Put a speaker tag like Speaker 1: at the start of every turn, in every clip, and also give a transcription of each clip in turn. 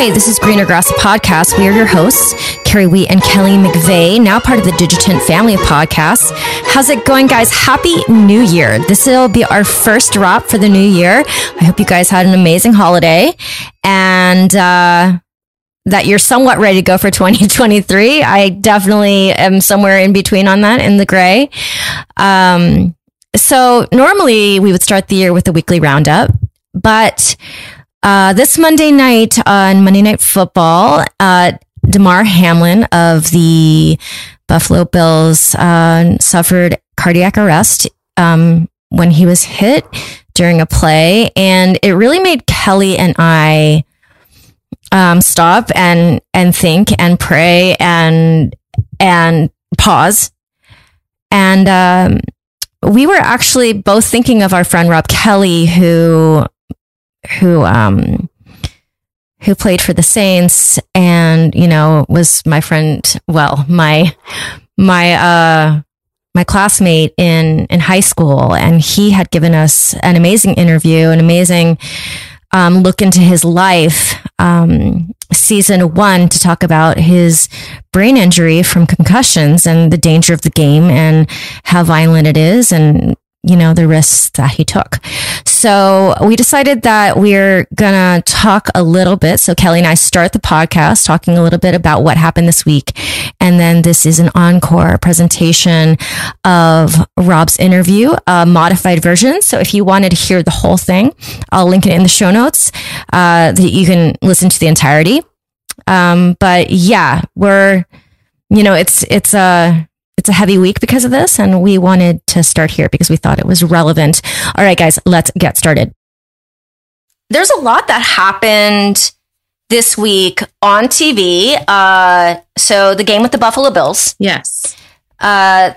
Speaker 1: Hey, this is Greener Grass Podcast. We are your hosts, Carrie Wheat and Kelly McVeigh, now part of the Digitent family of podcasts. How's it going, guys? Happy New Year. This will be our first drop for the new year. I hope you guys had an amazing holiday and uh, that you're somewhat ready to go for 2023. I definitely am somewhere in between on that in the gray. Um, so normally we would start the year with a weekly roundup, but uh, this Monday night on Monday Night Football, uh, Damar Hamlin of the Buffalo Bills uh, suffered cardiac arrest um, when he was hit during a play, and it really made Kelly and I um, stop and and think and pray and and pause. And um, we were actually both thinking of our friend Rob Kelly, who who um who played for the Saints and you know was my friend well my my uh my classmate in in high school. And he had given us an amazing interview an amazing um, look into his life um, season one to talk about his brain injury from concussions and the danger of the game and how violent it is and you know, the risks that he took. So we decided that we're going to talk a little bit. So Kelly and I start the podcast talking a little bit about what happened this week. And then this is an encore presentation of Rob's interview, a modified version. So if you wanted to hear the whole thing, I'll link it in the show notes, uh, that you can listen to the entirety. Um, but yeah, we're, you know, it's, it's, a it's a heavy week because of this, and we wanted to start here because we thought it was relevant. All right, guys, let's get started. There's a lot that happened this week on TV. Uh, so the game with the Buffalo Bills.
Speaker 2: Yes.
Speaker 1: Uh,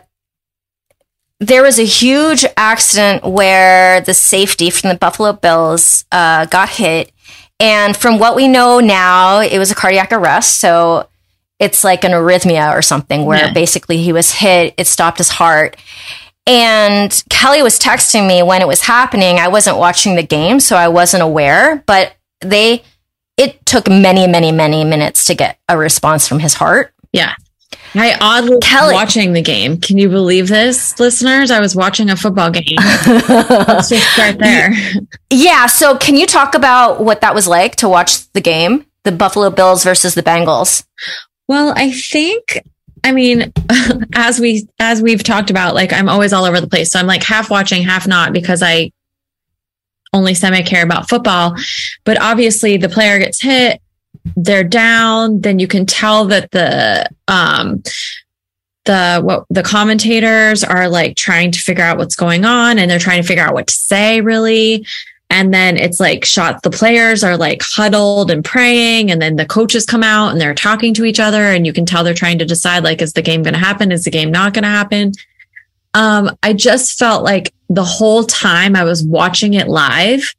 Speaker 1: there was a huge accident where the safety from the Buffalo Bills uh, got hit. And from what we know now, it was a cardiac arrest. So it's like an arrhythmia or something where yeah. basically he was hit, it stopped his heart. And Kelly was texting me when it was happening. I wasn't watching the game, so I wasn't aware, but they, it took many, many, many minutes to get a response from his heart.
Speaker 2: Yeah. I oddly Kelly, watching the game. Can you believe this, listeners? I was watching a football game. Let's just start there.
Speaker 1: Yeah. So, can you talk about what that was like to watch the game, the Buffalo Bills versus the Bengals?
Speaker 2: Well, I think I mean, as we as we've talked about, like I'm always all over the place. So I'm like half watching, half not because I only semi care about football. But obviously the player gets hit, they're down, then you can tell that the um the what the commentators are like trying to figure out what's going on and they're trying to figure out what to say really and then it's like shots, the players are like huddled and praying. And then the coaches come out and they're talking to each other. And you can tell they're trying to decide like, is the game going to happen? Is the game not going to happen? Um, I just felt like the whole time I was watching it live,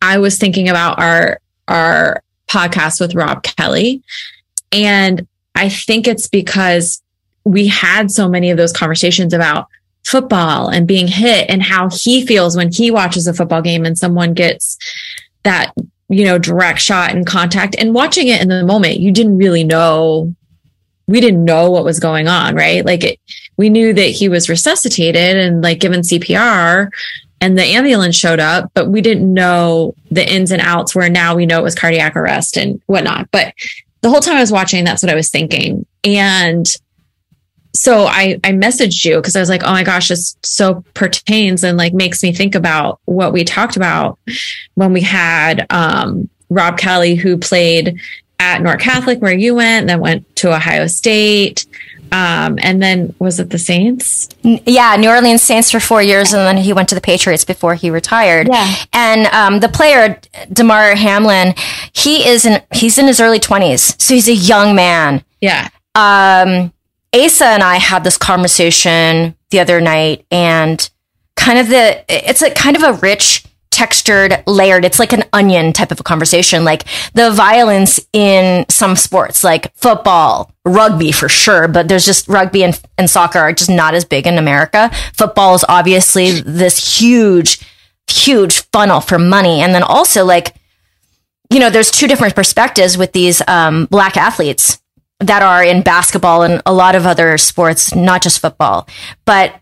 Speaker 2: I was thinking about our, our podcast with Rob Kelly. And I think it's because we had so many of those conversations about football and being hit and how he feels when he watches a football game and someone gets that you know direct shot and contact. And watching it in the moment you didn't really know we didn't know what was going on right? Like it, we knew that he was resuscitated and like given CPR and the ambulance showed up but we didn't know the ins and outs where now we know it was cardiac arrest and whatnot. But the whole time I was watching that's what I was thinking. And so I, I messaged you because I was like, oh my gosh, this so pertains and like makes me think about what we talked about when we had um, Rob Kelly, who played at Newark Catholic, where you went, then went to Ohio State. Um, and then was it the Saints?
Speaker 1: Yeah, New Orleans Saints for four years, and then he went to the Patriots before he retired.
Speaker 2: Yeah.
Speaker 1: And um, the player Damar Hamlin, he is in he's in his early twenties, so he's a young man.
Speaker 2: Yeah.
Speaker 1: Um, Asa and I had this conversation the other night and kind of the, it's a kind of a rich, textured, layered, it's like an onion type of a conversation. Like the violence in some sports, like football, rugby for sure, but there's just rugby and, and soccer are just not as big in America. Football is obviously this huge, huge funnel for money. And then also like, you know, there's two different perspectives with these um, black athletes that are in basketball and a lot of other sports, not just football. But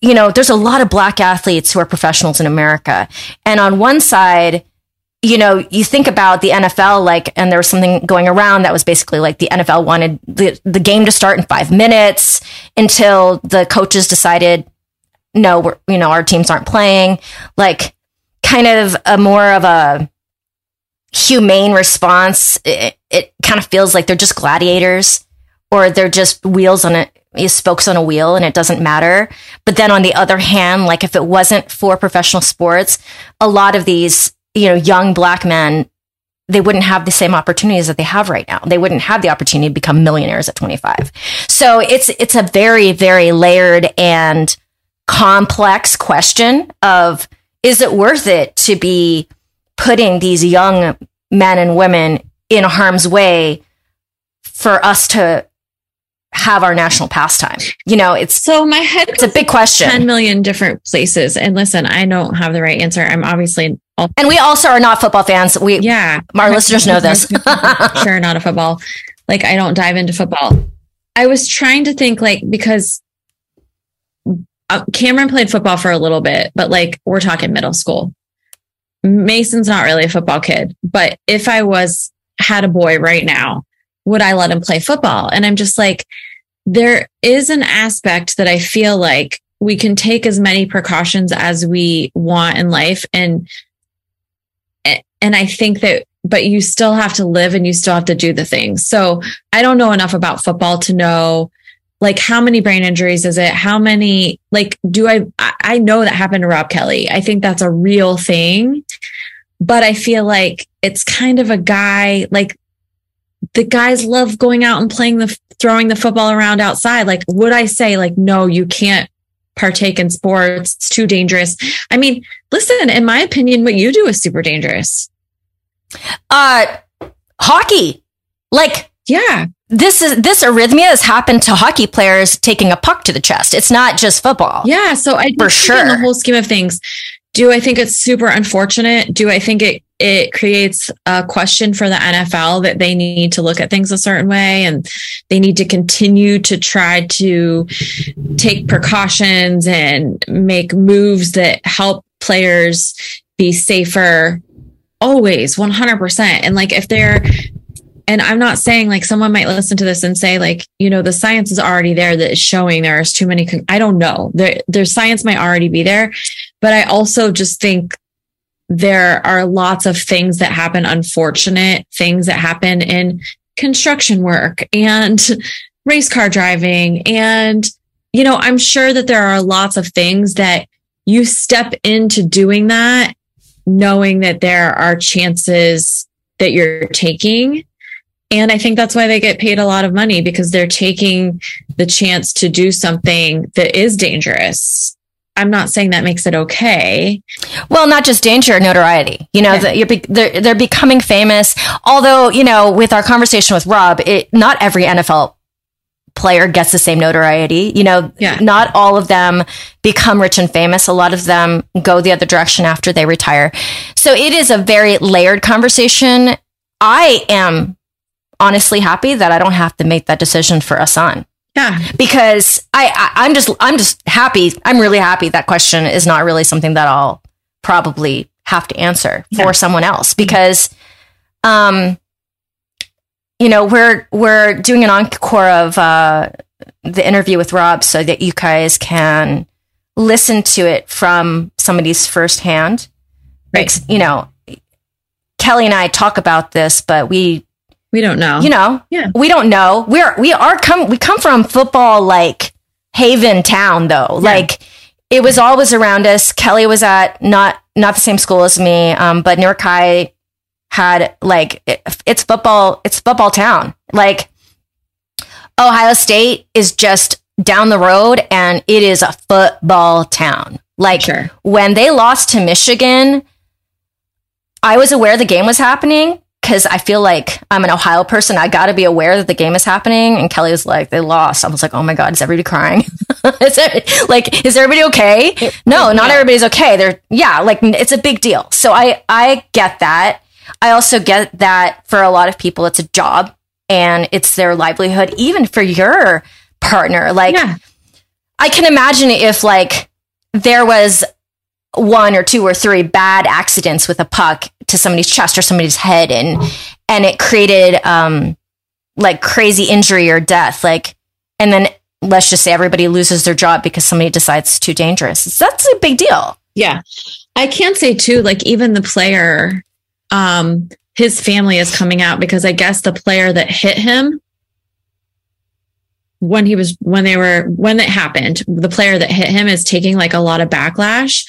Speaker 1: you know, there's a lot of black athletes who are professionals in America. And on one side, you know, you think about the NFL, like, and there was something going around that was basically like the NFL wanted the, the game to start in five minutes until the coaches decided, no, we're, you know, our teams aren't playing. Like, kind of a more of a humane response. It, it kind of feels like they're just gladiators or they're just wheels on a spokes on a wheel and it doesn't matter. But then on the other hand, like if it wasn't for professional sports, a lot of these you know, young black men, they wouldn't have the same opportunities that they have right now. They wouldn't have the opportunity to become millionaires at 25. So it's, it's a very, very layered and complex question of, is it worth it to be putting these young men and women in harm's way for us to have our national pastime? You know, it's
Speaker 2: so my head.
Speaker 1: It's a big question.
Speaker 2: Ten million different places, and listen, I don't have the right answer. I'm obviously all-
Speaker 1: and we also are not football fans. We
Speaker 2: yeah,
Speaker 1: our listeners know this.
Speaker 2: sure, not a football. Like I don't dive into football. I was trying to think like because uh, Cameron played football for a little bit, but like we're talking middle school. Mason's not really a football kid, but if I was had a boy right now, would I let him play football? And I'm just like, there is an aspect that I feel like we can take as many precautions as we want in life and and I think that, but you still have to live and you still have to do the things. So I don't know enough about football to know like how many brain injuries is it? How many, like, do I, I know that happened to Rob kelly I think that's a real thing, but I feel like it's kind of a guy, like the guys love going out and playing the, throwing the football around outside. Like, would I say like, no, you can't partake in sports. It's too dangerous. I mean, listen, in my opinion, what you do is super dangerous.
Speaker 1: Uh, hockey. Like,
Speaker 2: yeah,
Speaker 1: this is this arrhythmia has happened to hockey players taking a puck to the chest. It's not just football.
Speaker 2: Yeah, so I
Speaker 1: for sure
Speaker 2: in the whole scheme of things. Do I think it's super unfortunate? Do I think it it creates a question for the NFL that they need to look at things a certain way and they need to continue to try to take precautions and make moves that help players be safer always 100%. And like if they're, and I'm not saying like someone might listen to this and say like, you know, the science is already there that is showing there's too many. Con- I don't know. There, there's science might already be there, but I also just think there are lots of things that happen, unfortunate things that happen in construction work and race car driving. And, you know, I'm sure that there are lots of things that you step into doing that knowing that there are chances that you're taking. And I think that's why they get paid a lot of money because they're taking the chance to do something that is dangerous. I'm not saying that makes it okay.
Speaker 1: Well, not just danger, notoriety. You know, the, be, they're, they're becoming famous. Although, you know, with our conversation with Rob, it, not every NFL player gets the same notoriety. You know,
Speaker 2: yeah.
Speaker 1: not all of them become rich and famous. A lot of them go the other direction after they retire. So it is a very layered conversation. I am honestly happy that I don't have to make that decision for a son.
Speaker 2: Yeah.
Speaker 1: Because I, I am just I'm just happy. I'm really happy that question is not really something that I'll probably have to answer for someone else because um you know, we're we're doing an encore of uh, the interview with Rob so that you guys can listen to it from somebody's firsthand.
Speaker 2: Right.
Speaker 1: Like, you know, Kelly and I talk about this, but we
Speaker 2: we don't know.
Speaker 1: You know,
Speaker 2: yeah,
Speaker 1: we don't know. We're we are come we come from football like haven town though. Yeah. Like it was always around us. Kelly was at not not the same school as me, um, but Newark High had like it, it's football it's football town like ohio state is just down the road and it is a football town like
Speaker 2: sure.
Speaker 1: when they lost to michigan i was aware the game was happening because i feel like i'm an ohio person i gotta be aware that the game is happening. And kelly was like they lost. I was like oh my god is everybody crying? Is it, like is everybody okay? No not everybody's okay. They're yeah like it's a big deal. So i i get that. I also get that for a lot of people, it's a job and it's their livelihood, even for your partner. Like,
Speaker 2: Yeah.
Speaker 1: I can imagine if like there was one or two or three bad accidents with a puck to somebody's chest or somebody's head and and it created um like crazy injury or death like and then let's just say everybody loses their job because somebody decides it's too dangerous that's a big deal
Speaker 2: Yeah. I can't say too, like even the player, um, his family is coming out because I guess the player that hit him when he was when they were when it happened, the player that hit him is taking like a lot of backlash.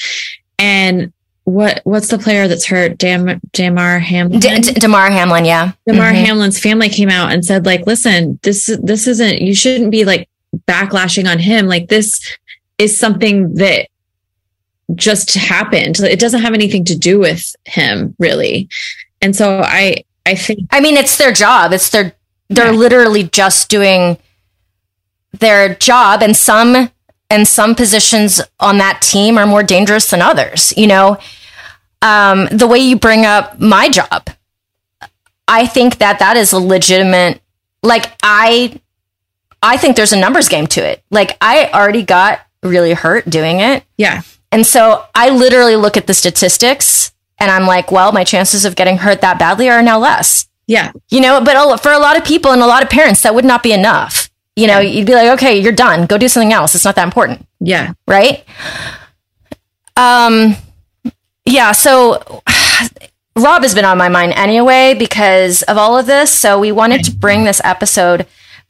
Speaker 2: And what what's the player that's hurt? Dam Damar Hamlin.
Speaker 1: D- D- Damar Hamlin yeah
Speaker 2: Damar
Speaker 1: Mhm.
Speaker 2: Hamlin's family came out and said, like, listen, this this isn't you shouldn't be like backlashing on him. Like this is something that just happened. It doesn't have anything to do with him, really. And so I I think
Speaker 1: I mean, it's their job. It's their they're
Speaker 2: Yeah.
Speaker 1: literally just doing their job, and some and some positions on that team are more dangerous than others. You know, um, the way you bring up my job, I think that that is a legitimate. Like I, I think there's a numbers game to it. Like I already got really hurt doing it.
Speaker 2: yeah.
Speaker 1: And so I literally look at the statistics and I'm like, well, my chances of getting hurt that badly are now less.
Speaker 2: Yeah.
Speaker 1: You know, but for a lot of people and a lot of parents, that would not be enough. You know, you'd be like, okay, you're done. Go do something else. It's not that important,
Speaker 2: Yeah.
Speaker 1: right? Um, yeah. So Rob has been on my mind anyway because of all of this. So we wanted to bring this episode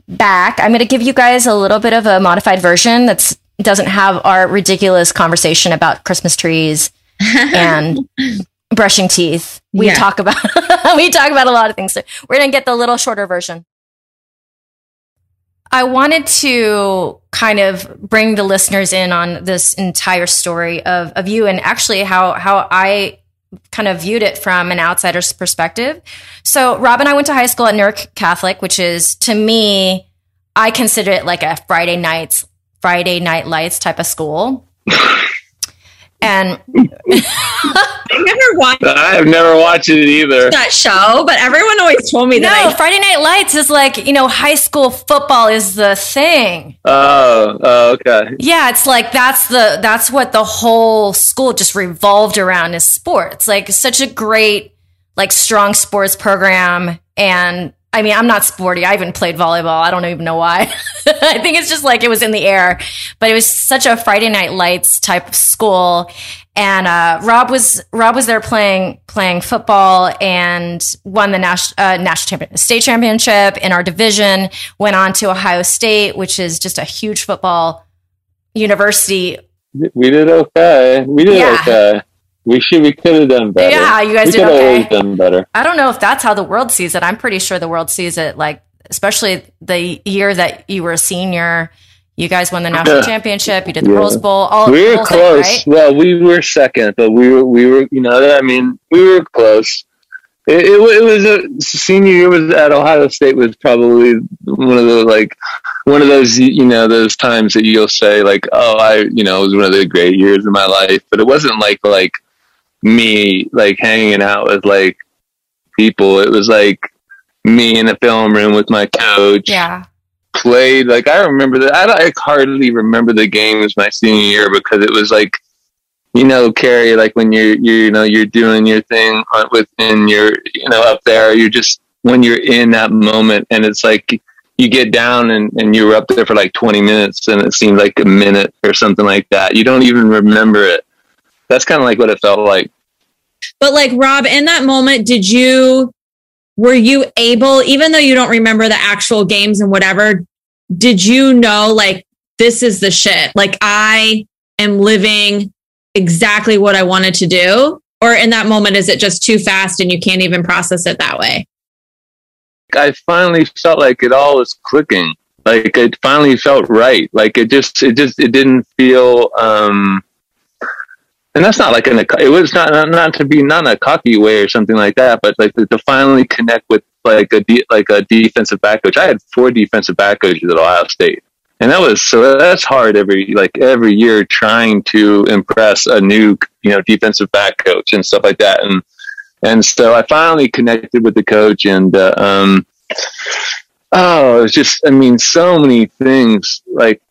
Speaker 1: back. I'm going to give you guys a little bit of a modified version that's doesn't have our ridiculous conversation about Christmas trees and brushing teeth. We
Speaker 2: Yeah.
Speaker 1: talk about we talk about a lot of things. So we're gonna get the little shorter version. I wanted to kind of bring the listeners in on this entire story of, of you and actually how how I kind of viewed it from an outsider's perspective. So Rob and I went to high school at Newark Catholic, which is to me, I consider it like a Friday nights, Friday night lights type of school. and
Speaker 2: I never watched
Speaker 3: I have never watched it either.
Speaker 2: that show, but everyone always told me that.
Speaker 1: no,
Speaker 2: that
Speaker 1: Friday Night Lights is like, you know, high school football is the thing.
Speaker 3: Oh, oh, okay.
Speaker 1: Yeah, it's like that's the that's what the whole school just revolved around is sports. Like such a great like strong sports program and I mean, I'm not sporty. I even played volleyball. I don't even know why. I think it's just like it was in the air, but it was such a Friday Night Lights type of school. And uh, Rob was Rob was there playing playing football and won the national uh, national champion, state championship in our division. Went on to Ohio State, which is just a huge football university.
Speaker 3: We did okay. We did
Speaker 1: Yeah.
Speaker 3: okay. We should. We could have done better.
Speaker 1: Yeah, you guys
Speaker 3: we
Speaker 1: did okay.
Speaker 3: always done better.
Speaker 1: I don't know if that's how the world sees it. I'm pretty sure the world sees it like, especially the year that you were a senior. You guys won the national
Speaker 3: Yeah.
Speaker 1: championship. You did the
Speaker 3: Yeah.
Speaker 1: Rose Bowl. All
Speaker 3: we were
Speaker 1: whole thing,
Speaker 3: close.
Speaker 1: right?
Speaker 3: Well, we were second, but we were. We were. You know. I mean, we were close. It, it, it was a senior year was at Ohio State was probably one of the like one of those you know those times that you'll say like oh I you know it was one of the great years of my life but it wasn't like like me like hanging out with like people it was like me in a film room with my coach
Speaker 1: Yeah.
Speaker 3: Played like I remember that I, I hardly remember the games my senior year because it was like you know Carrie like when you're you you know you're doing your thing within your you know up there you're just when you're in that moment and it's like you get down and, and you were up there for like 20 minutes and it seemed like a minute or something like that you don't even remember it. That's kind of like what it felt like.
Speaker 2: But like Rob, in that moment, did you were you able, even though you don't remember the actual games and whatever, did you know like this is the shit? Like I am living exactly what I wanted to do? Or in that moment, is it just too fast and you can't even process it that way?
Speaker 3: I finally felt like it all was clicking. Like it finally felt right. Like it just, it just, it didn't feel. um And that's not like in a. It was not not, to be not a cocky way or something like that, but like to, to finally connect with like a de- like a defensive back coach. I had four defensive back coaches at Ohio State, and that was so that's hard every like every year trying to impress a new you know defensive back coach and stuff like that and And so I finally connected with the coach, and uh, um, oh, it was just I mean, so many things like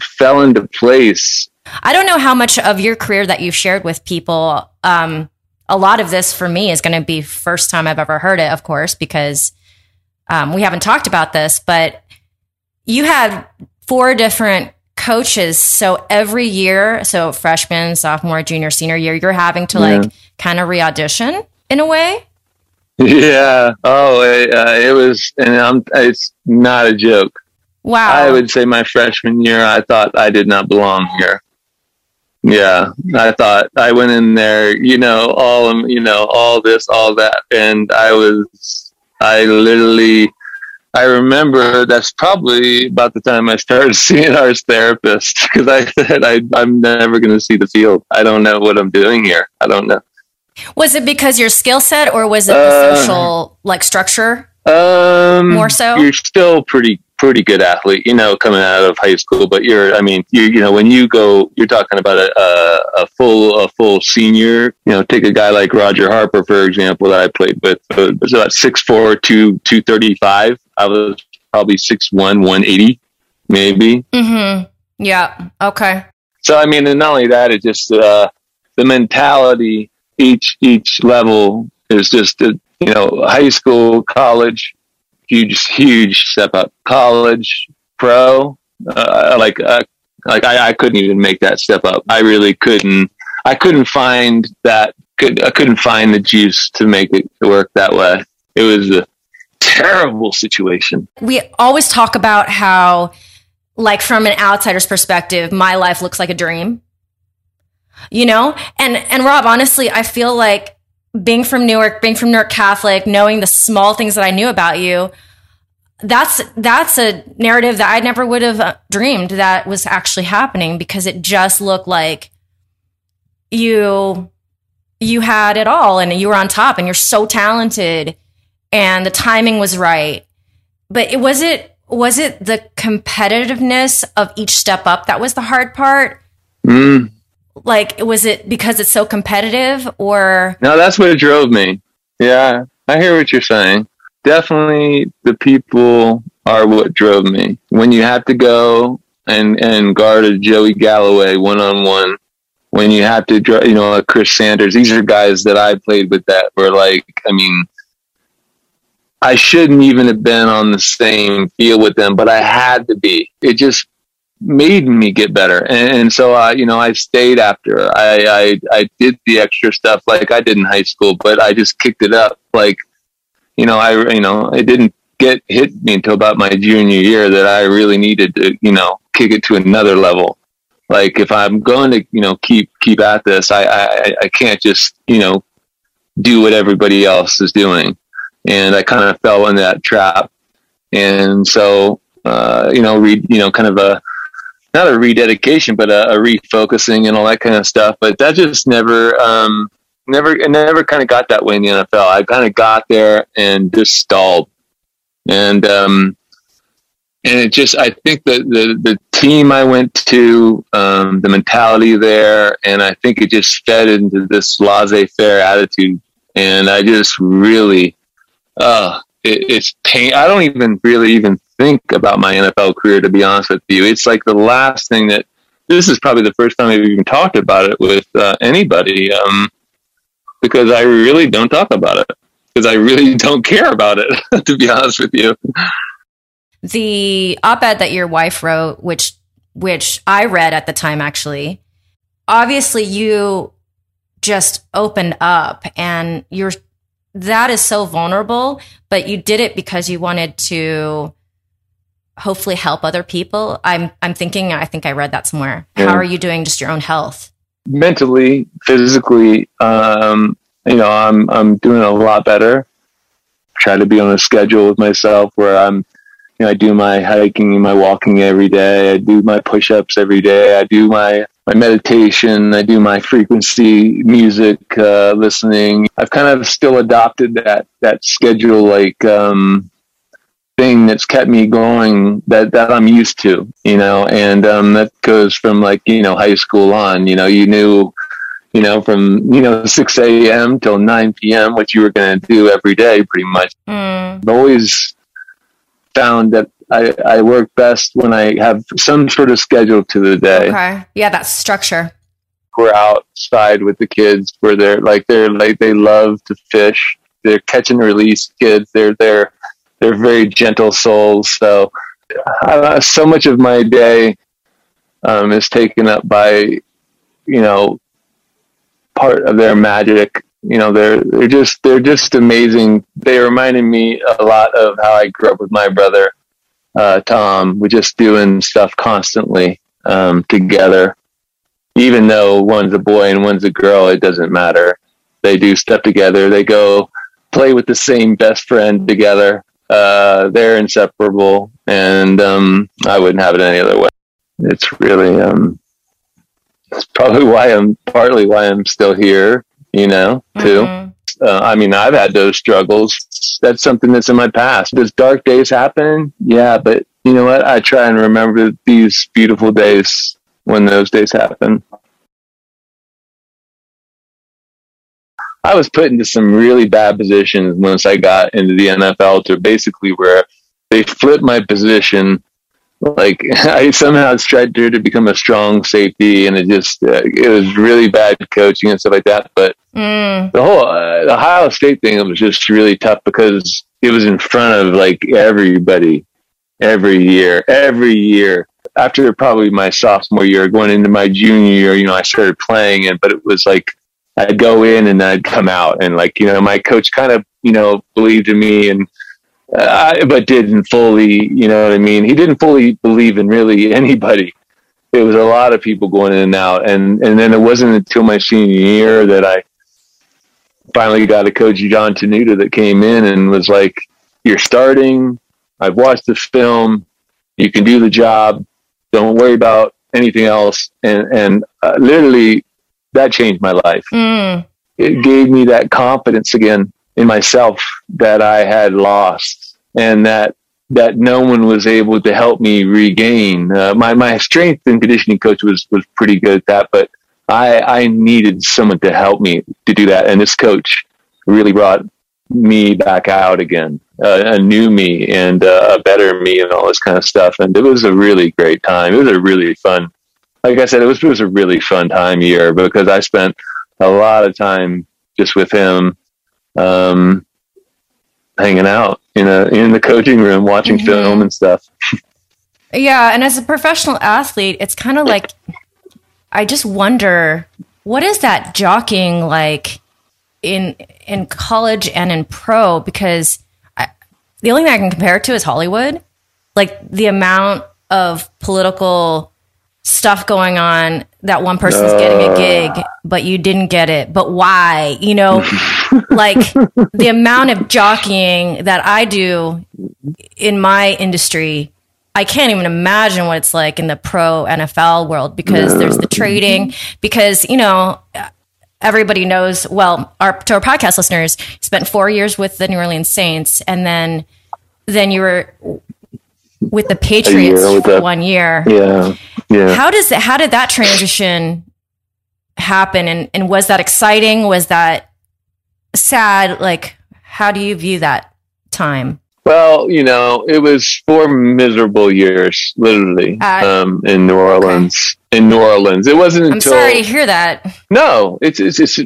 Speaker 3: fell into place.
Speaker 1: I don't know how much of your career that you've shared with people. Um, a lot of this for me is going to be first time I've ever heard it, of course, because um, we haven't talked about this, but you had four different coaches. So every year, so freshman, sophomore, junior, senior year, you're having to like kind of re audition in a way.
Speaker 3: Yeah. Oh, it, uh, it was, and I'm, it's not a joke.
Speaker 1: Wow.
Speaker 3: I would say my freshman year, I thought I did not belong here. Yeah, I thought I went in there, you know, all you know, all this, all that, and I was, I literally, I remember that's probably about the time I started seeing our therapist because I said I, I'm never going to see the field. I don't know what I'm doing here. I don't know.
Speaker 1: Was it because your skill set, or was it the uh, social like structure?
Speaker 3: Um,
Speaker 1: more so.
Speaker 3: You're still pretty pretty good athlete, you know, coming out of high school. But you're, I mean, you you know, when you go, you're talking about a, a, a full a full senior. You know, take a guy like Roger Harper for example that I played with. Uh, it was about six four two two thirty five. I was probably six one one eighty, maybe.
Speaker 1: Mm-hmm. Yeah. Okay.
Speaker 3: So I mean, and not only that, it just uh, the mentality each each level is just a, you know high school, college, huge huge step up. College, pro, uh, like uh, like I, I couldn't even make that step up. I really couldn't. I couldn't find that. Could I couldn't find the juice to make it work that way. It was a terrible situation.
Speaker 1: We always talk about how, like, from an outsider's perspective, my life looks like a dream you know? And, and Rob, honestly, I feel like being from Newark, being from Newark Catholic, knowing the small things that I knew about you, that's, that's a narrative that I never would have uh, dreamed that was actually happening because it just looked like you, you had it all and you were on top and you're so talented and the timing was right. But it was it, was it the competitiveness of each step up that was the hard part?
Speaker 3: Mm
Speaker 1: like was it because it's so competitive or?
Speaker 3: No that's what drove me. Yeah i hear what you're saying. Definitely the people are what drove me. When you have to go and and guard a joey galloway one-on-one when you have to you know like chris sanders these are guys that i played with that were like i mean I shouldn't even have been on the same field with them, but I had to be. It just made me get better. And, and so, uh, you know, I stayed after. I, I, I did the extra stuff like I did in high school, but I just kicked it up. Like, you know, I, you know, it didn't get hit me until about my junior year that I really needed to, you know, kick it to another level. Like if I'm going to, you know, keep, keep at this, I, I, I can't just, you know, do what everybody else is doing. And I kind of fell in that trap. And so, uh, you know, read, you know, kind of a, not a rededication, but a, a, refocusing and all that kind of stuff. But that just never, um, never, it never kind of got that way in the NFL. I kind of got there and just stalled, and um, and it just, I think that the the team I went to, um, the mentality there, and I think it just fed into this laissez-faire attitude, and I just really, uh, it, it's pain. I don't even really even think about my NFL career, to be honest with you. It's like the last thing that this is probably the first time I've even talked about it with uh, anybody um, because I really don't talk about it because I really don't care about it, to be honest with you.
Speaker 1: The op-ed that your wife wrote, which which I read at the time, actually, obviously you just opened up and you're that is so vulnerable, but you did it because you wanted to hopefully help other people. I'm I'm thinking I think I read that somewhere. Yeah. How are you doing just your own health?
Speaker 3: Mentally, physically, um, you know, I'm I'm doing a lot better. Try to be on a schedule with myself where I'm you know, I do my hiking and my walking every day. I do my push ups every day. I do my my meditation. I do my frequency music uh, listening. I've kind of still adopted that that schedule like um, thing that's kept me going that, that I'm used to, you know, and um, that goes from like, you know, high school on, you know, you knew you know, from, you know, 6 a.m. till 9 p.m., what you were going to do every day, pretty much.
Speaker 1: Mm.
Speaker 3: I've always found that I, I work best when I have some sort of schedule to the day.
Speaker 1: Okay. Yeah, that structure.
Speaker 3: We're outside with the kids where they're like, they're like, they love to fish. They're catch and release kids. They're, they're, they're very gentle souls. So, uh, so much of my day um, is taken up by, you know, part of their magic. You know, they're they're just they're just amazing. They reminded me a lot of how I grew up with my brother uh, Tom. We're just doing stuff constantly um, together. Even though one's a boy and one's a girl, it doesn't matter. They do stuff together. They go play with the same best friend together. Uh, they're inseparable, and um, I wouldn't have it any other way. It's really um, it's probably why I'm partly why I'm still here. You know, too.
Speaker 1: Mhm.
Speaker 3: Uh, I mean, I've had those struggles. That's something that's in my past. Does dark days happen? Yeah, but you know what? I try and remember these beautiful days when those days happen. I was put into some really bad positions once I got into the NFL to basically where they flipped my position. Like I somehow tried to become a strong safety, and it just uh, it was really bad coaching and stuff like that. But
Speaker 1: Mm.
Speaker 3: the whole uh, the Ohio State thing was just really tough because it was in front of like everybody every year, every year. After probably my sophomore year, going into my junior year, you know, I started playing it, but it was like I'd go in and I'd come out, and like you know, my coach kind of you know believed in me and. Uh, but didn't fully, you know what I mean? He didn't fully believe in really anybody. It was a lot of people going in and out, and and then it wasn't until my senior year that I finally got a coach John Tenuta that came in and was like, "You're starting. I've watched the film. You can do the job. Don't worry about anything else." And and uh, literally, that changed my life.
Speaker 1: Mm.
Speaker 3: It gave me that confidence again in myself that I had lost, and that that no one was able to help me regain. Uh, my my strength and conditioning coach was was pretty good at that, but I I needed someone to help me to do that, and this coach really brought me back out again, uh, a new me and uh, a better me, and all this kind of stuff. And it was a really great time. It was a really fun, like I said, it was it was a really fun time year because I spent a lot of time just with him, um, hanging out in a in the coaching room, watching
Speaker 1: Mhm.
Speaker 3: film and stuff.
Speaker 1: Yeah, and as a professional athlete, it's kind of like I just wonder what is that jockeying like in in college and in pro because I, the only thing I can compare it to is Hollywood. Like the amount of political stuff going on that one person's getting a gig but you didn't get it. But why? You know like the amount of jockeying that i do in my industry i can't even imagine what it's like in the pro nfl world because there's the trading mm-hmm. because you know everybody knows well our to our podcast listeners spent four years with the new orleans saints and then then you were with the patriots
Speaker 3: with
Speaker 1: for
Speaker 3: the-
Speaker 1: one year.
Speaker 3: Yeah, yeah.
Speaker 1: how does that how did that transition happen? And and was that exciting? Was that sad? Like how do you view that time
Speaker 3: Well, you know, it was four miserable years, literally,
Speaker 1: Uh,
Speaker 3: um, in New Orleans. In New Orleans, it wasn't
Speaker 1: i'm
Speaker 3: until
Speaker 1: sorry to hear that
Speaker 3: no, it's, it's it's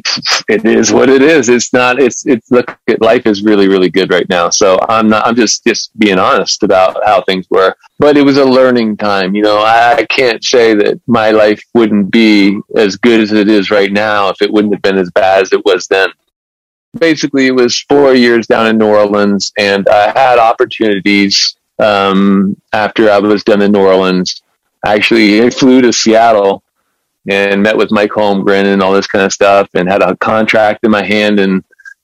Speaker 3: it is what it is. It's not. It's it's look. Life is really really good right now. So I'm not. I'm just just being honest about how things were. But it was a learning time. You know, I, I can't say that my life wouldn't be as good as it is right now if it wouldn't have been as bad as it was then basically it was four years down in New Orleans, and I had opportunities um, after I was done in New Orleans. Actually, I flew to Seattle and met with Mike Holmgren and all this kind of stuff, and had a contract in my hand. And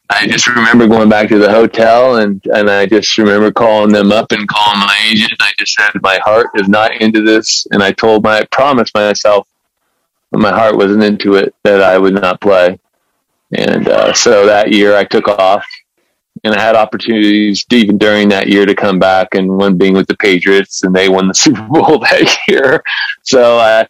Speaker 3: I just remember going back to the hotel, and and I just remember calling them up and calling my agent. And I just said, my heart is not into this, and I told my, I promised myself, my heart wasn't into it, that I would not play. And uh, so that year I took off and I had opportunities even during that year to come back and one being with the Patriots and they won the Super Bowl that year. So, uh,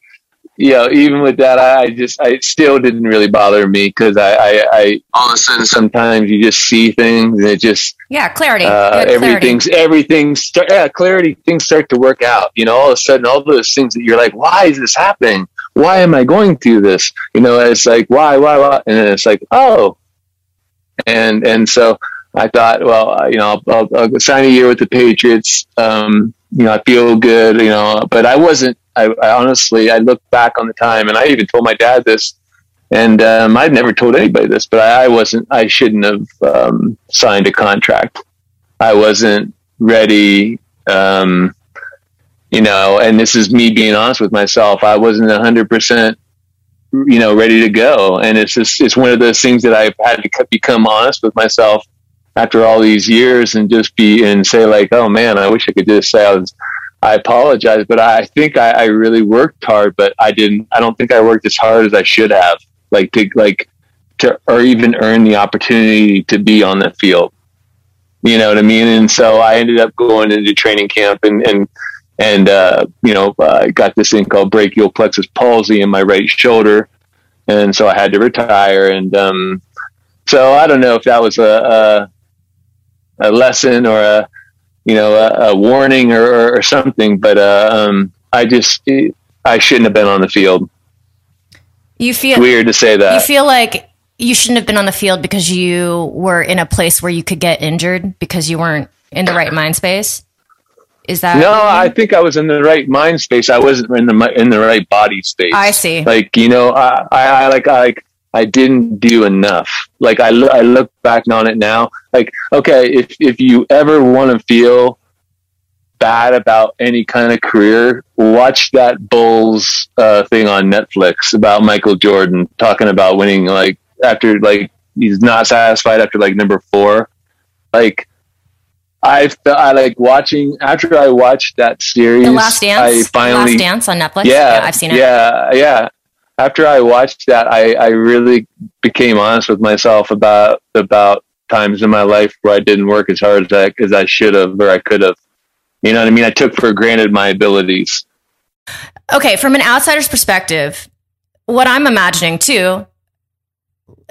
Speaker 3: you know, even with that, I, just, I still didn't really bother me because I, I, I, all of a sudden sometimes you just see things and it just,
Speaker 1: Yeah, clarity.
Speaker 3: uh,
Speaker 1: clarity.
Speaker 3: everything's, everything's, yeah, clarity, things start to work out. You know, all of a sudden, all those things that you're like, why is this happening? Why am I going through this? You know, it's like, why, why, why? And it's like, oh, and, and so I thought, well, you know, I'll, I'll, I'll sign a year with the Patriots. Um, you know, I feel good, you know, but I wasn't, I, I honestly, I look back on the time and I even told my dad this and um, I'd never told anybody this, but I, I wasn't, I shouldn't have um, signed a contract. I wasn't ready, um, you know, and this is me being honest with myself. I wasn't hundred percent, you know, ready to go. And it's just, it's one of those things that I've had to become honest with myself after all these years and just be and say like, oh man, I wish I could just say I was, I apologize, but I think I, I really worked hard, but I didn't, I don't think I worked as hard as I should have, like to, like to, or even earn the opportunity to be on the field. You know what I mean? And so I ended up going into training camp and, and, and, uh, you know, I got this thing called brachial plexus palsy in my right shoulder. And so I had to retire. And, um, so I don't know if that was a, a, a lesson or a, you know, a, a warning or, or, or something, but, uh, um, I just, I shouldn't have been on the field.
Speaker 1: you feel
Speaker 3: Weird to say that.
Speaker 1: you feel like you shouldn't have been on the field because you were in a place where you could get injured because you weren't in the right mind space. Is that
Speaker 3: No, I think I was in the right mind space. I wasn't in the in the right body space.
Speaker 1: I see.
Speaker 3: Like you know, I, I, I like I like I didn't do enough. Like I look I look back on it now. Like okay, if if you ever want to feel bad about any kind of career, watch that Bulls uh, thing on Netflix about Michael Jordan talking about winning. Like after like he's not satisfied after like number four. Like I felt I like watching after I watched that series.
Speaker 1: the Last Dance?
Speaker 3: I finally
Speaker 1: Last Dance on Netflix.
Speaker 3: yeah,
Speaker 1: I've seen it.
Speaker 3: Yeah, yeah. After I watched that, I, I really became honest with myself about about times in my life where I didn't work as hard as I as I should have or I could have. You know what I mean? I took for granted my abilities.
Speaker 1: Okay, from an outsider's perspective, what I'm imagining too,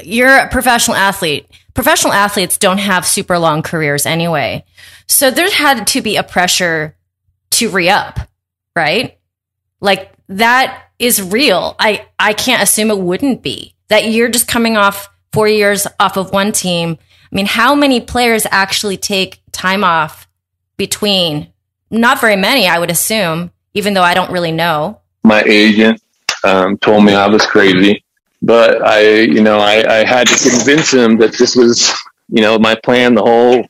Speaker 1: you're a professional athlete. Professional athletes don't have super long careers anyway. So there had to be a pressure to re up, right? Like that is real. I, I can't assume it wouldn't be that you're just coming off four years off of one team. I mean, how many players actually take time off between? Not very many, I would assume, even though I don't really know.
Speaker 3: My agent um, told me I was crazy, but I, you know, I, I had to convince him that this was, you know, my plan the whole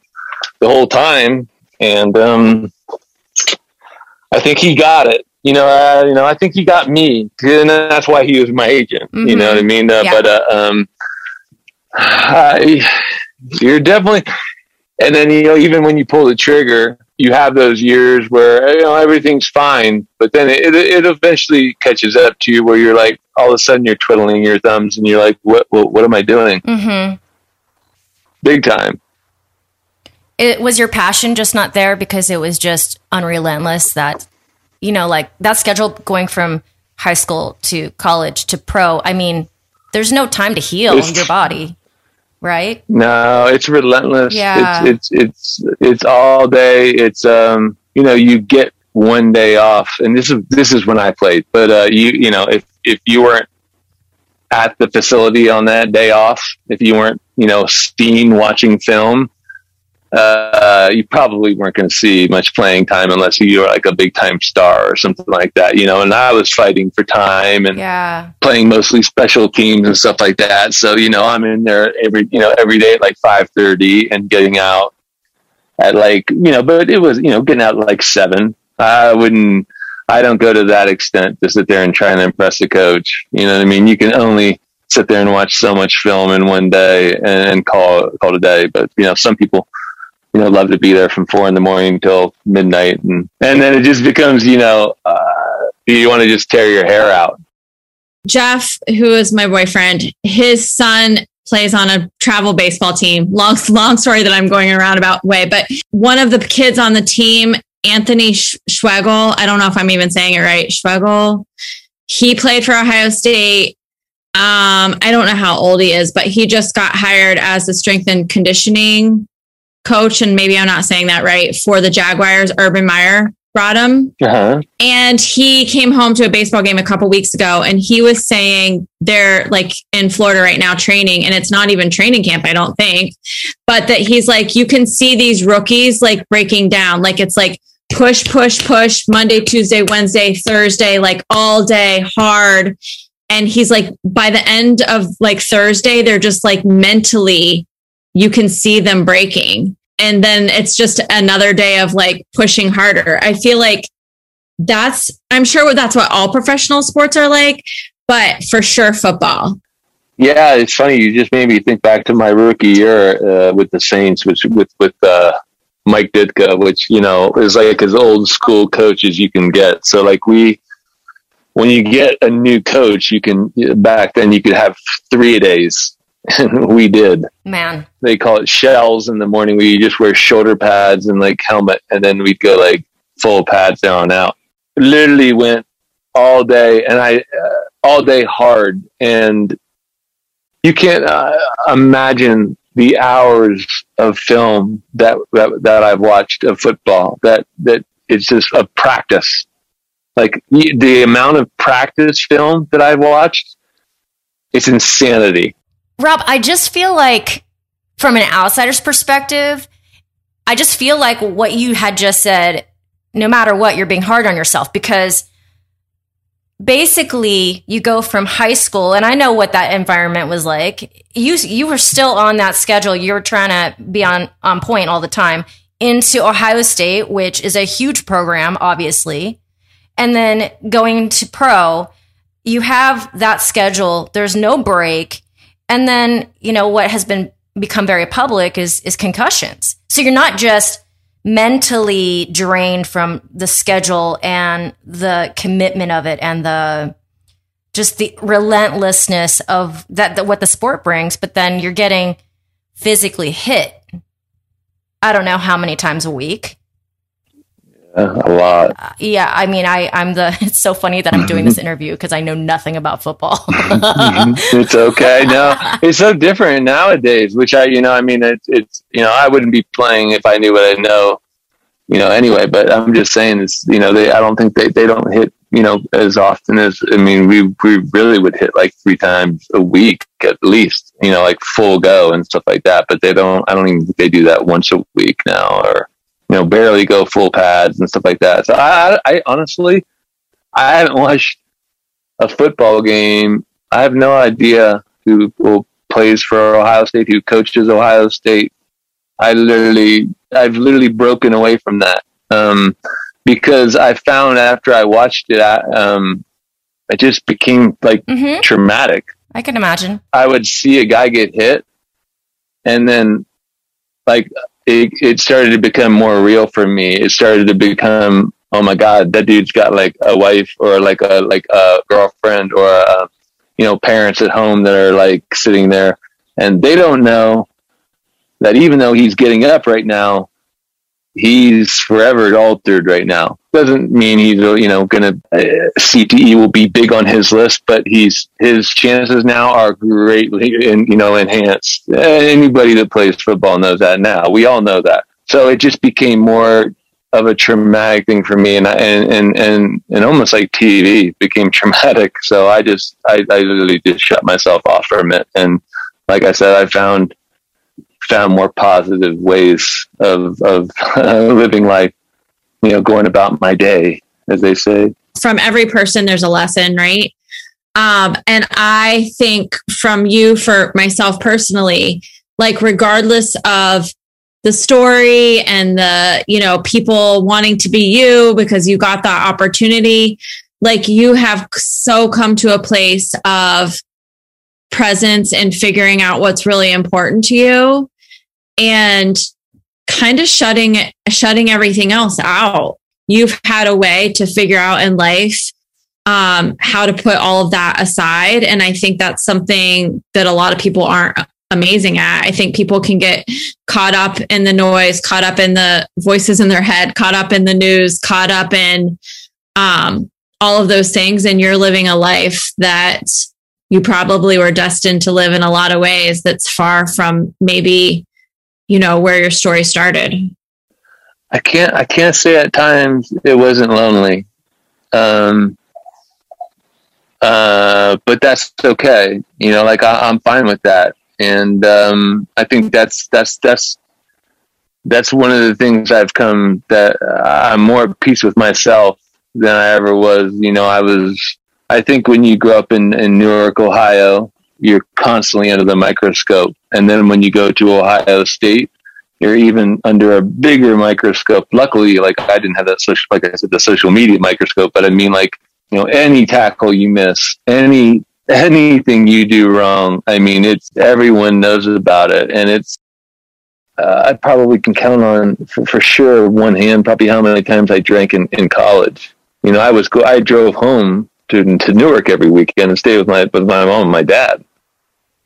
Speaker 3: the whole time, and um, I think he got it. You know, uh, you know, I think he got me, and that's why he was my agent. You know what I mean? Uh,
Speaker 1: Yeah.
Speaker 3: But uh, um, I, you're definitely, and then you know, even when you pull the trigger, you have those years where you know everything's fine, but then it it eventually catches up to you where you're like, all of a sudden you're twiddling your thumbs, and you're like, what what, what am I doing?
Speaker 1: Mm-hmm.
Speaker 3: Big time.
Speaker 1: it was your passion just not there because it was just unrelentless that you know like that schedule going from high school to college to pro i mean there's no time to heal
Speaker 3: It's-
Speaker 1: your body right
Speaker 3: No, it's relentless.
Speaker 1: Yeah.
Speaker 3: It's it's it's it's all day. It's um you know, you get one day off and this is this is when I played. But uh you you know, if if you weren't at the facility on that day off, if you weren't, you know, seen watching film, uh, you probably weren't going to see much playing time unless you were like a big time star or something like that, you know. And I was fighting for time and
Speaker 1: yeah
Speaker 3: playing mostly special teams and stuff like that. So, you know, I'm in there every, you know, every day at like 530 and getting out at like, you know, but it was, you know, getting out at like seven. I wouldn't, I don't go to that extent to sit there and try and impress the coach. You know what I mean? You can only sit there and watch so much film in one day and call, call it a day. But, you know, some people, you know, love to be there from four in the morning till midnight. And, and then it just becomes, you know, uh, you want to just tear your hair out.
Speaker 2: Jeff, who is my boyfriend, his son plays on a travel baseball team. Long, long story that I'm going around about way, but one of the kids on the team, Anthony Sch- Schwegel, I don't know if I'm even saying it right, Schwegel. he played for Ohio State. Um, I don't know how old he is, but he just got hired as the strength and conditioning coach. And maybe I'm not saying that right for the Jaguars. Urban Meyer brought him.
Speaker 3: Uh-huh.
Speaker 2: And he came home to a baseball game a couple weeks ago and he was saying they're like in Florida right now training and it's not even training camp, I don't think. But that he's like, you can see these rookies like breaking down. Like it's like push, push, push, Monday, Tuesday, Wednesday, Thursday, like all day hard. And he's like, by the end of like Thursday, they're just like mentally, you can see them breaking. And then it's just another day of like pushing harder. I feel like that's, I'm sure that's what all professional sports are like, but for sure football.
Speaker 3: Yeah, it's funny. You just made me think back to my rookie year uh, with the Saints, which with with uh, Mike Ditka, which you know is like as old school coach as you can get. So like we, when you get a new coach, you can back then you could have three days, we did.
Speaker 1: Man,
Speaker 3: They call it shells in the morning. We just wear shoulder pads and like helmet, and then we'd go like full pads down out. Literally went all day, and I uh, all day hard, and you can't uh, imagine the hours of film that, that that I've watched of football. That that it's just a practice. Like the amount of practice film that I've watched, it's insanity.
Speaker 1: Rob, I just feel like from an outsider's perspective, I just feel like what you had just said, no matter what, you're being hard on yourself because basically you go from high school and I know what that environment was like. You you were still on that schedule. You were trying to be on on point all the time into Ohio State, which is a huge program obviously. And then going to pro, you have that schedule. There's no break. And then, you know, what has been become very public is is concussions. So you're not just mentally drained from the schedule and the commitment of it and the just the relentlessness of that, what the sport brings, but then you're getting physically hit. I don't know how many times a week.
Speaker 3: A lot.
Speaker 1: Uh, yeah, I mean, I I'm the. It's so funny that I'm doing this interview because I know nothing about football.
Speaker 3: it's okay. No, it's so different nowadays. Which I, you know, I mean, it's it's you know, I wouldn't be playing if I knew what I know, you know. Anyway, but I'm just saying, it's you know, they I don't think they they don't hit you know as often as I mean, we we really would hit like three times a week at least, you know, like full go and stuff like that. But they don't. I don't even think they do that once a week now, or you know, barely go full pads and stuff like that. So I, I honestly, I haven't watched a football game. I have no idea who, who plays for Ohio State, who coaches Ohio State. I literally, I've literally broken away from that um, because I found after I watched it, I, um, it just became like
Speaker 1: Mhm.
Speaker 3: traumatic.
Speaker 1: I can imagine.
Speaker 3: I would see a guy get hit, and then like it, it started to become more real for me. It started to become, oh my god, that dude's got like a wife or like a like a girlfriend or a, you know parents at home that are like sitting there, and they don't know that even though he's getting up right now, he's forever altered right now. Doesn't mean he's you know gonna uh, CTE will be big on his list, but he's his chances now are greatly you know enhanced. Anybody that plays football knows that now. We all know that. So it just became more of a traumatic thing for me, and and and and, and almost like TV became traumatic. So I just I, I literally just shut myself off from it, and like I said, I found found more positive ways of of living life. You know, going about my day, as they say.
Speaker 2: from every person there's a lesson right um and i think from you for myself personally like regardless of the story and the you know people wanting to be you because you got that opportunity like you have so come to a place of presence and figuring out what's really important to you and kind of shutting shutting everything else out you've had a way to figure out in life um, how to put all of that aside. And I think that's something that a lot of people aren't amazing at. I think people can get caught up in the noise, caught up in the voices in their head, caught up in the news, caught up in um, all of those things and you're living a life that you probably were destined to live in a lot of ways that's far from maybe you know where your story started?
Speaker 3: I can't i can't say at times it wasn't lonely. Um uh but that's okay. You know like I, i'm fine with that. And um i think that's that's that's that's one of the things I've come that I'm more at peace with myself than I ever was. You know, I was, I think when you grow up in, in Newark, Ohio, you're constantly under the microscope. And then when you go to Ohio State, you're even under a bigger microscope. Luckily, like I didn't have that social, like I said, the social media microscope, but I mean, like, you know, any tackle you miss, any, anything you do wrong, I mean, it's everyone knows about it. And it's, uh, I probably can count on for, for, sure one hand probably how many times I drank in, in college. You know, I was I drove home to to Newark every weekend and stayed with my with my mom and my dad.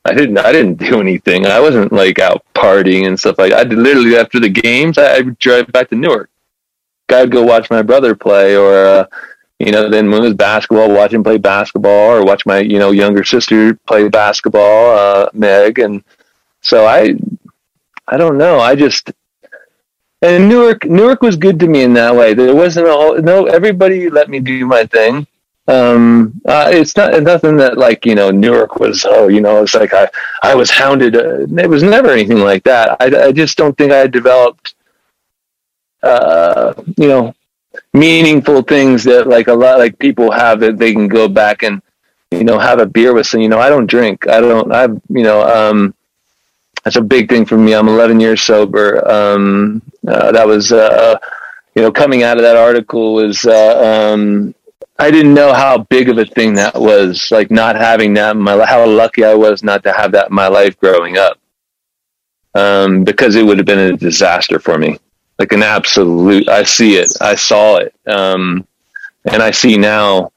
Speaker 3: I didn't I didn't do anything. I wasn't like out partying and stuff like. I did literally after the games I, I would drive back to Newark. I'd go watch my brother play or. Uh, you know, then when it was basketball, watch him play basketball or watch my, you know, younger sister play basketball, uh, Meg. And so I, I don't know. I just and Newark Newark was good to me in that way. There wasn't all no everybody let me do my thing. Um, uh, it's not nothing that like you know Newark was oh you know it's like I I was hounded. Uh, it was never anything like that. I I just don't think I developed uh you know meaningful things that like a lot like people have that they can go back and you know have a beer with. So you know I don't drink. I don't. I you know um that's a big thing for me. I'm 11 years sober. Um, uh, that was, uh, you know, coming out of that article was, uh, um, I didn't know how big of a thing that was. Like not having that in my, how lucky I was not to have that in my life growing up. Um, because it would have been a disaster for me. Like an absolute, I see it. I saw it. Um, and I see now,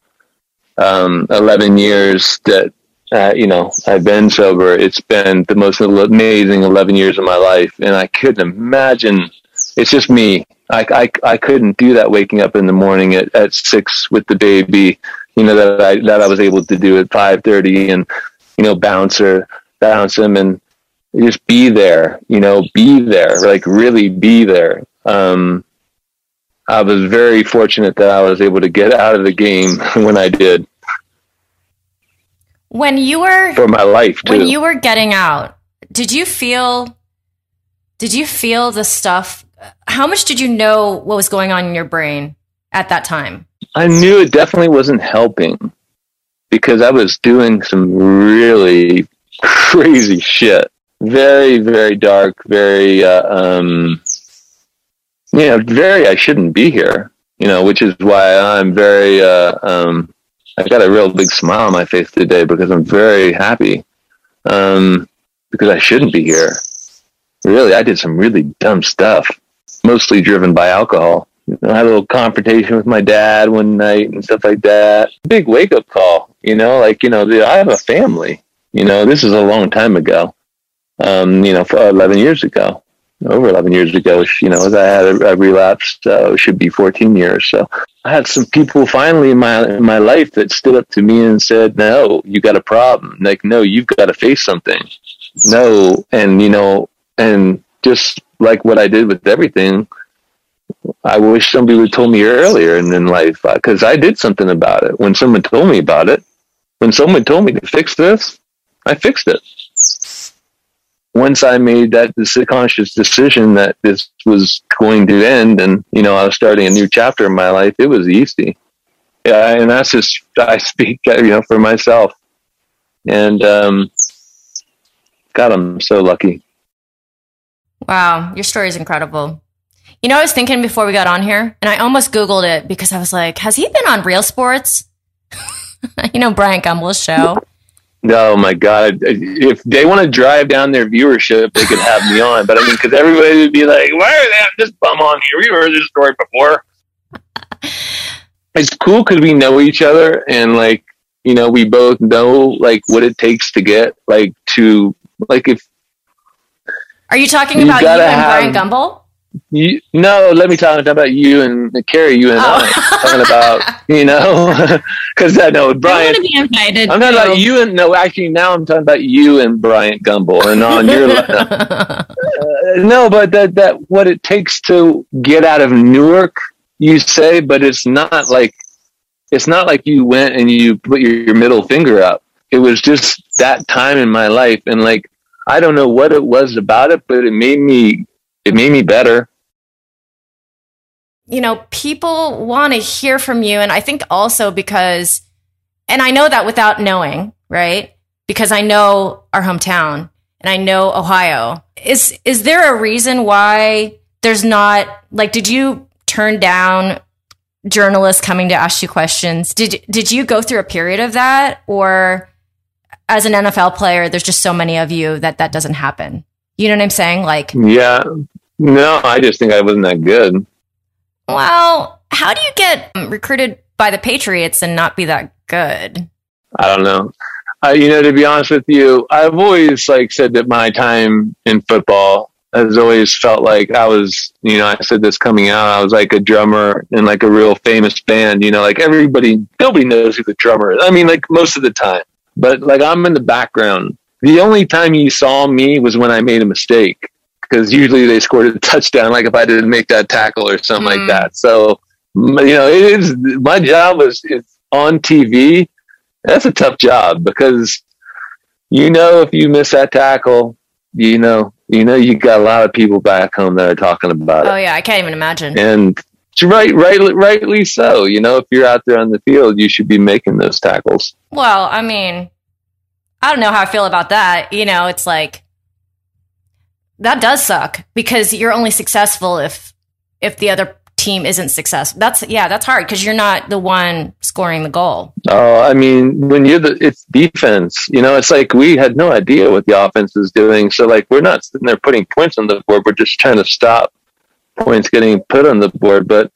Speaker 3: um, 11 years that uh, you know, I've been sober. It's been the most amazing 11 years of my life. And I couldn't imagine, it's just me. I, I, I couldn't do that waking up in the morning at, at six with the baby, you know, that I, that I was able to do at 530 and, you know, bounce her, bounce him and just be there, you know, be there, like really be there. Um, I was very fortunate that I was able to get out of the game when I did.
Speaker 1: When you were
Speaker 3: for my life too.
Speaker 1: When you were getting out, did you feel did you feel the stuff how much did you know what was going on in your brain at that time?
Speaker 3: I knew it definitely wasn't helping because I was doing some really crazy shit. Very, very dark, very, uh, um, you know, very, I shouldn't be here, you know, which is why I'm very, uh, um, I got a real big smile on my face today because I'm very happy. Um, because I shouldn't be here. Really, I did some really dumb stuff, mostly driven by alcohol. You know, I had a little confrontation with my dad one night and stuff like that. Big wake up call, you know, like, you know, I have a family. You know, this is a long time ago. Um, you know, for 11 years ago over 11 years ago, you know, I had a, a relapse, uh, should be 14 years. So I had some people finally in my, in my life that stood up to me and said, no, you got a problem. Like, no, you've got to face something. No. And, you know, and just like what I did with everything, I wish somebody would told me earlier in, in life because uh, I did something about it. When someone told me about it, when someone told me to fix this, I fixed it once I made that conscious decision that this was going to end and, you know, I was starting a new chapter in my life, it was easy. Yeah. And that's just, I speak, you know, for myself. And, um, God, I'm so lucky.
Speaker 1: Wow. Your story is incredible. You know, I was thinking before we got on here and I almost Googled it because I was like, has he been on Real Sports? you know, Bryant Gumbel's show.
Speaker 3: Oh my god! If they want to drive down their viewership, they could have me on. But I mean, because everybody would be like, "Why are they having this bum on here? We've heard this story before." it's cool because we know each other, and like you know, we both know like what it takes to get like to like if.
Speaker 1: Are you talking you about you and have, Bryant Gumbel?
Speaker 3: You, no, let me talk, talk about you and Carrie. You and oh. I talking about you know because I know Brian. I
Speaker 2: be invited.
Speaker 3: I'm not about you and no. Actually, now I'm talking about you and Bryant Gumbel and on your. uh, no, but that that what it takes to get out of Newark, you say, but it's not like it's not like you went and you put your, your middle finger up. It was just that time in my life, and like I don't know what it was about it, but it made me it made me better.
Speaker 1: You know, people want to hear from you. And I think also because, and I know that without knowing, right? Because I know our hometown and I know Ohio. Is, is there a reason why there's not, like, did you turn down journalists coming to ask you questions? Did, did you go through a period of that? Or as an NFL player, there's just so many of you that that doesn't happen? You know what I'm saying? Like,
Speaker 3: yeah, no, I just think I wasn't that good.
Speaker 1: Well, how do you get recruited by the Patriots and not be that good?
Speaker 3: I don't know. Uh, you know, to be honest with you, I've always like said that my time in football has always felt like I was, you know, I said this coming out, I was like a drummer in like a real famous band, you know, like everybody, nobody knows who the drummer is. I mean, like most of the time, but like I'm in the background. The only time you saw me was when I made a mistake because usually they scored a touchdown, like if I didn't make that tackle or something mm. like that. So, you know, it is my job is it's on TV. That's a tough job because you know if you miss that tackle, you know, you know you got a lot of people back home that are talking about
Speaker 1: it.
Speaker 3: Oh
Speaker 1: yeah, I can't even imagine.
Speaker 3: And right, right, rightly so. You know, if you're out there on the field, you should be making those tackles.
Speaker 1: Well, I mean, I don't know how I feel about that. You know, it's like that does suck because you're only successful if if the other team isn't successful. That's yeah, that's hard because you're not the one scoring the goal.
Speaker 3: Oh, I mean, when you're the it's defense. You know, it's like we had no idea what the offense is doing. So like we're not sitting there putting points on the board. We're just trying to stop points getting put on the board. But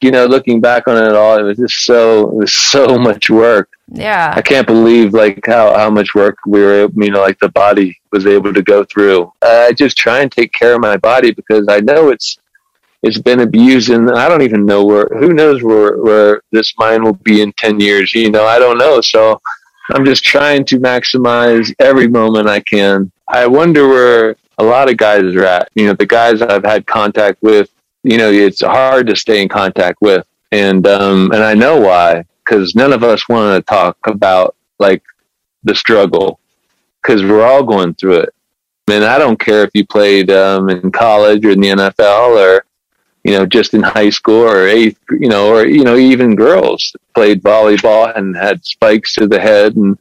Speaker 3: you know, looking back on it all, it was just so it was so much work.
Speaker 1: Yeah,
Speaker 3: I can't believe like how how much work we were. You know, like the body was able to go through. I just try and take care of my body because I know it's it's been abused, and I don't even know where. Who knows where where this mind will be in ten years? You know, I don't know. So I'm just trying to maximize every moment I can. I wonder where a lot of guys are at. You know, the guys I've had contact with you know, it's hard to stay in contact with. And, um, and I know why, because none of us want to talk about like the struggle because we're all going through it. Mean, I don't care if you played um, in college or in the NFL or, you know, just in high school or eighth, you know, or, you know, even girls played volleyball and had spikes to the head. And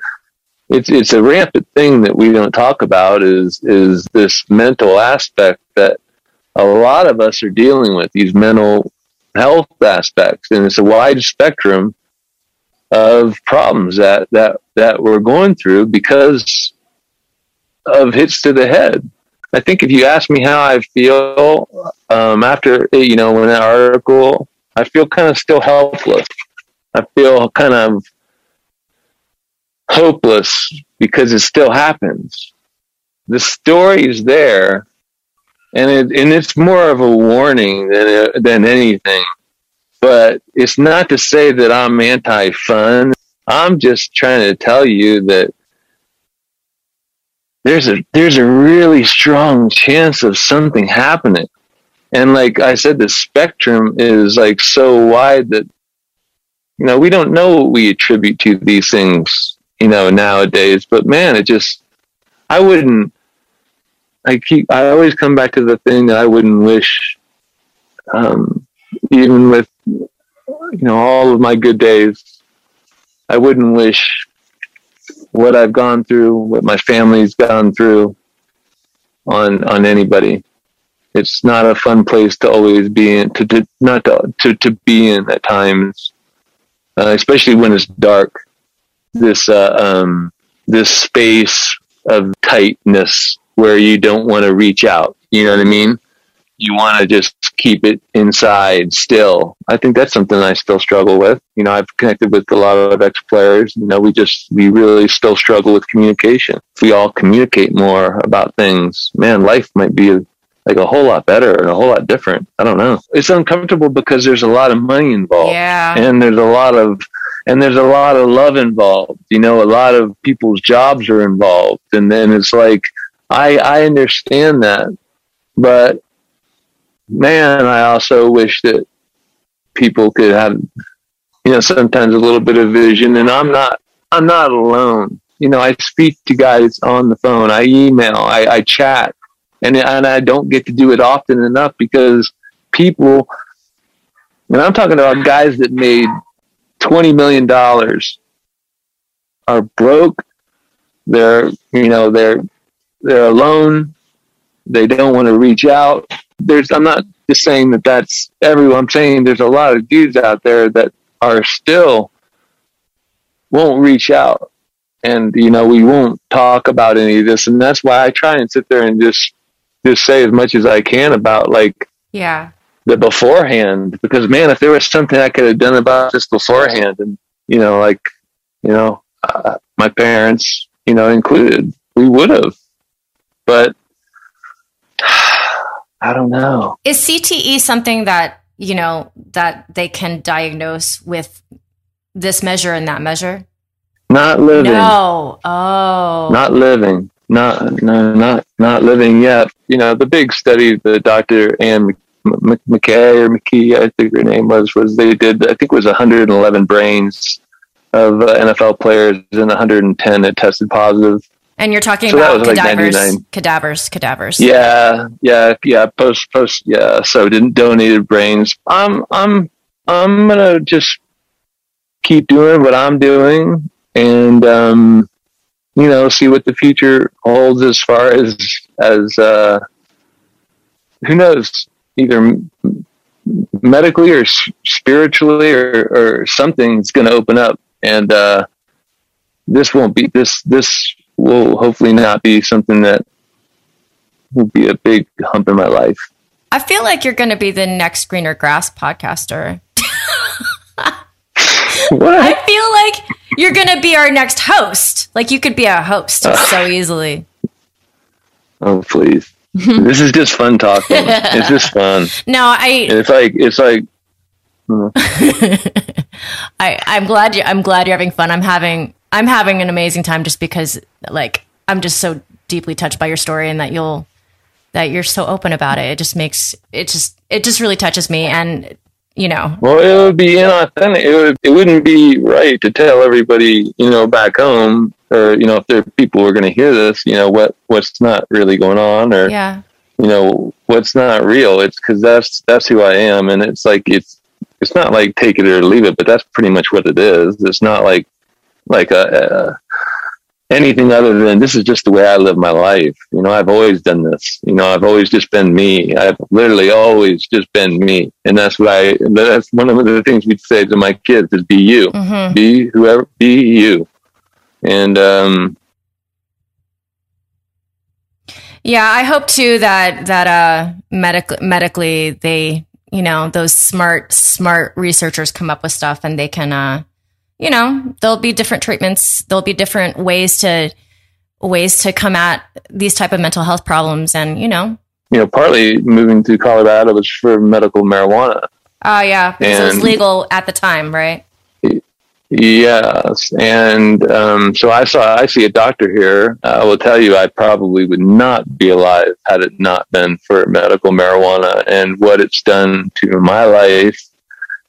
Speaker 3: it's, it's a rampant thing that we don't talk about is, is this mental aspect that a lot of us are dealing with these mental health aspects, and it's a wide spectrum of problems that that that we're going through because of hits to the head. I think if you ask me how I feel um, after you know when that article, I feel kind of still helpless. I feel kind of hopeless because it still happens. The story is there, and it, and it's more of a warning than than anything. But it's not to say that I'm anti-fun. I'm just trying to tell you that there's a there's a really strong chance of something happening. And like I said, the spectrum is like so wide that you know we don't know what we attribute to these things, you know, nowadays. But man, it just I wouldn't I keep I always come back to the thing that I wouldn't wish um, even with you know all of my good days I wouldn't wish what I've gone through what my family's gone through on on anybody it's not a fun place to always be in to, to not to, to, to be in at times uh, especially when it's dark this uh, um, this space of tightness where you don't want to reach out. You know what I mean? You want to just keep it inside still. I think that's something I still struggle with. You know, I've connected with a lot of ex players. You know, we just, we really still struggle with communication. If we all communicate more about things, man, life might be like a whole lot better and a whole lot different. I don't know. It's uncomfortable because there's a lot of money involved.
Speaker 1: Yeah.
Speaker 3: And there's a lot of and there's a lot of love involved. You know, a lot of people's jobs are involved. And then it's like I I understand that. But man, I also wish that people could have you know, sometimes a little bit of vision and I'm not I'm not alone. You know, I speak to guys on the phone, I email, I, I chat and and I don't get to do it often enough because people, and I'm talking about guys that made twenty million dollars, are broke. They're you know they're they're alone. They don't want to reach out. There's I'm not just saying that that's everyone. I'm saying there's a lot of dudes out there that are still won't reach out and you know we won't talk about any of this and that's why i try and sit there and just just say as much as I can about like
Speaker 1: yeah
Speaker 3: the beforehand because man, if there was something I could have done about this beforehand, and you know, like you know, uh, my parents, you know, included, we would have. But I don't know.
Speaker 1: Is CTE something that you know that they can diagnose with this measure and that measure?
Speaker 3: Not living.
Speaker 1: No. Oh.
Speaker 3: Not living not no, not not living yet. You know, the big study the Dr. Anne McKay or McKee, I think her name was, was they did. I think it was 111 brains of uh, NFL players, and 110 that tested positive.
Speaker 1: And you're talking so about cadavers, like cadavers, cadavers.
Speaker 3: Yeah, yeah, yeah. Post, post. Yeah. So didn't donated brains. I'm, I'm, I'm gonna just keep doing what I'm doing, and um, you know, see what the future holds as far as as uh, who knows, either medically or spiritually or, or something's going to open up, and uh, this won't be this. This will hopefully not be something that will be a big hump in my life.
Speaker 1: I feel like you're going to be the next greener grass podcaster. what? I feel like you're gonna be our next host. Like you could be a host uh, so easily.
Speaker 3: Oh please. this is just fun talking. It's just fun.
Speaker 1: No, I.
Speaker 3: It's like it's like.
Speaker 1: I I'm glad you I'm glad you're having fun. I'm having I'm having an amazing time just because like I'm just so deeply touched by your story and that you'll that you're so open about it. It just makes it just it just really touches me and you know.
Speaker 3: Well, it would be inauthentic. It, would, it wouldn't be right to tell everybody, you know, back home, or you know, if there are people who are going to hear this, you know, what what's not really going on, or
Speaker 1: yeah,
Speaker 3: you know, what's not real. It's because that's that's who I am, and it's like it's it's not like take it or leave it, but that's pretty much what it is. It's not like like a, anything other than this is just the way I live my life. You know, I've always done this. You know, I've always just been me. I've literally always just been me. And that's what I, that's one of the things we'd say to my kids is be you, mm-hmm. be whoever, be you. And, um,
Speaker 1: yeah, I hope too that, that, uh, medic- medically they, you know, those smart, smart researchers come up with stuff and they can, uh, you know, there'll be different treatments. There'll be different ways to ways to come at these type of mental health problems, and you know,
Speaker 3: you know, partly moving to Colorado was for medical marijuana.
Speaker 1: Oh yeah, because it was legal at the time, right?
Speaker 3: Yes, and um, so I saw. I see a doctor here. I will tell you, I probably would not be alive had it not been for medical marijuana and what it's done to my life,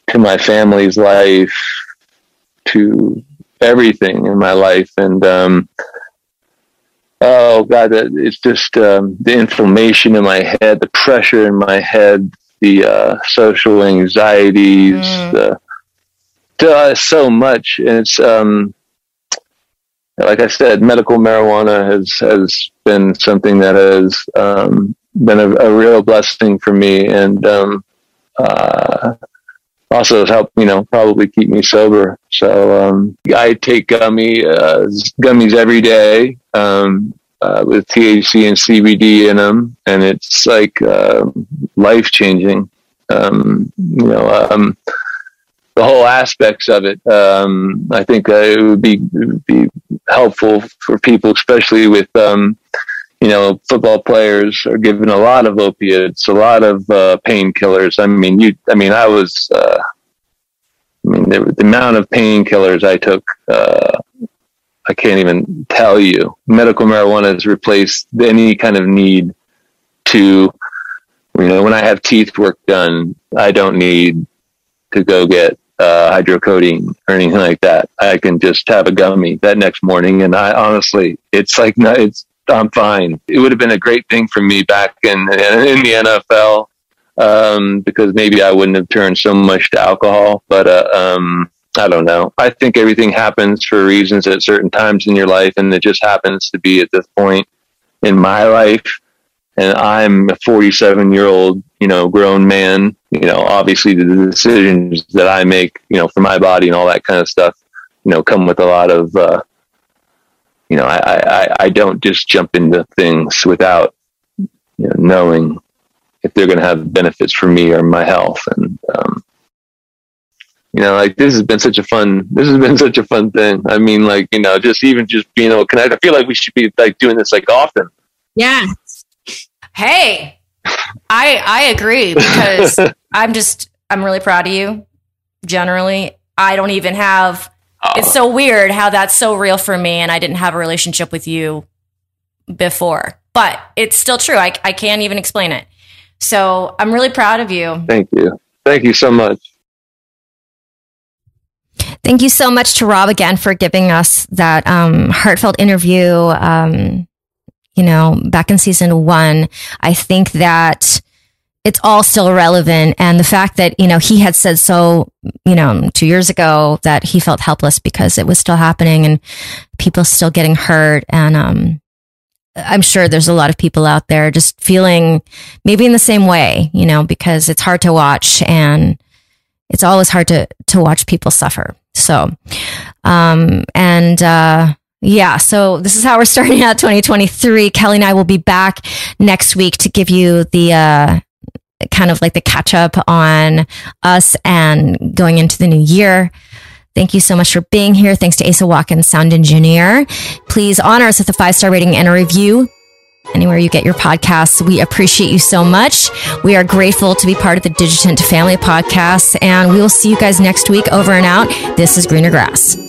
Speaker 3: to my family's life, to everything in my life. And, um, oh God, it's just um, the inflammation in my head, the pressure in my head, the uh, social anxieties, mm. the, uh, so much. And it's, um, like I said, medical marijuana has, has been something that has um, been a, a, real blessing for me. And um, uh, also has helped, you know, probably keep me sober. So um, I take gummy uh, gummies every day um, uh, with THC and CBD in them, and it's like uh, life changing. Um, you know, um, the whole aspects of it. Um, I think uh, it would be it would be helpful for people, especially with um, you know, football players are given a lot of opiates, a lot of uh, painkillers. I mean, you, I mean, I was, uh, I mean, the, the amount of painkillers I took, uh, I can't even tell you. Medical marijuana has replaced any kind of need to, you know, when I have teeth work done, I don't need to go get uh, hydrocodone or anything like that. I can just have a gummy that next morning, and I honestly, it's like no, it's I'm fine. It would have been a great thing for me back in in the NFL um, because maybe I wouldn't have turned so much to alcohol. But uh, um, I don't know. I think everything happens for reasons at certain times in your life, and it just happens to be at this point in my life. And I'm a 47 year old, you know, grown man. You know, obviously the decisions that I make, you know, for my body and all that kind of stuff, you know, come with a lot of uh, you know, I, I, I don't just jump into things without you know, knowing if they're going to have benefits for me or my health. And, um, you know, like this has been such a fun, this has been such a fun thing. I mean, like, you know, just even just being able to connect, I feel like we should be like doing this like often.
Speaker 2: Yeah.
Speaker 1: Hey, I, I agree because I'm just, I'm really proud of you. Generally, I don't even have it's so weird how that's so real for me and I didn't have a relationship with you before. But it's still true. I, I can't even explain it. So I'm really proud of you.
Speaker 3: Thank you. Thank you so much.
Speaker 1: Thank you so much to Rob again for giving us that um, heartfelt interview. Um, you know, back in season one, I think that it's all still relevant. And the fact that, you know, he had said so, you know, two years ago that he felt helpless because it was still happening and people still getting hurt. And, um, I'm sure there's a lot of people out there just feeling maybe in the same way, you know, because it's hard to watch and it's always hard to, to watch people suffer. So, um, and, uh, yeah, so this is how we're starting out 2023. Kelly and I will be back next week to give you the uh, kind of like the catch up on us and going into the new year. Thank you so much for being here. Thanks to Asa Watkins, sound engineer. Please honor us with a five star rating and a review anywhere you get your podcasts. We appreciate you so much. We are grateful to be part of the Digitent Family podcast, and we will see you guys next week over and out. This is Greener Grass.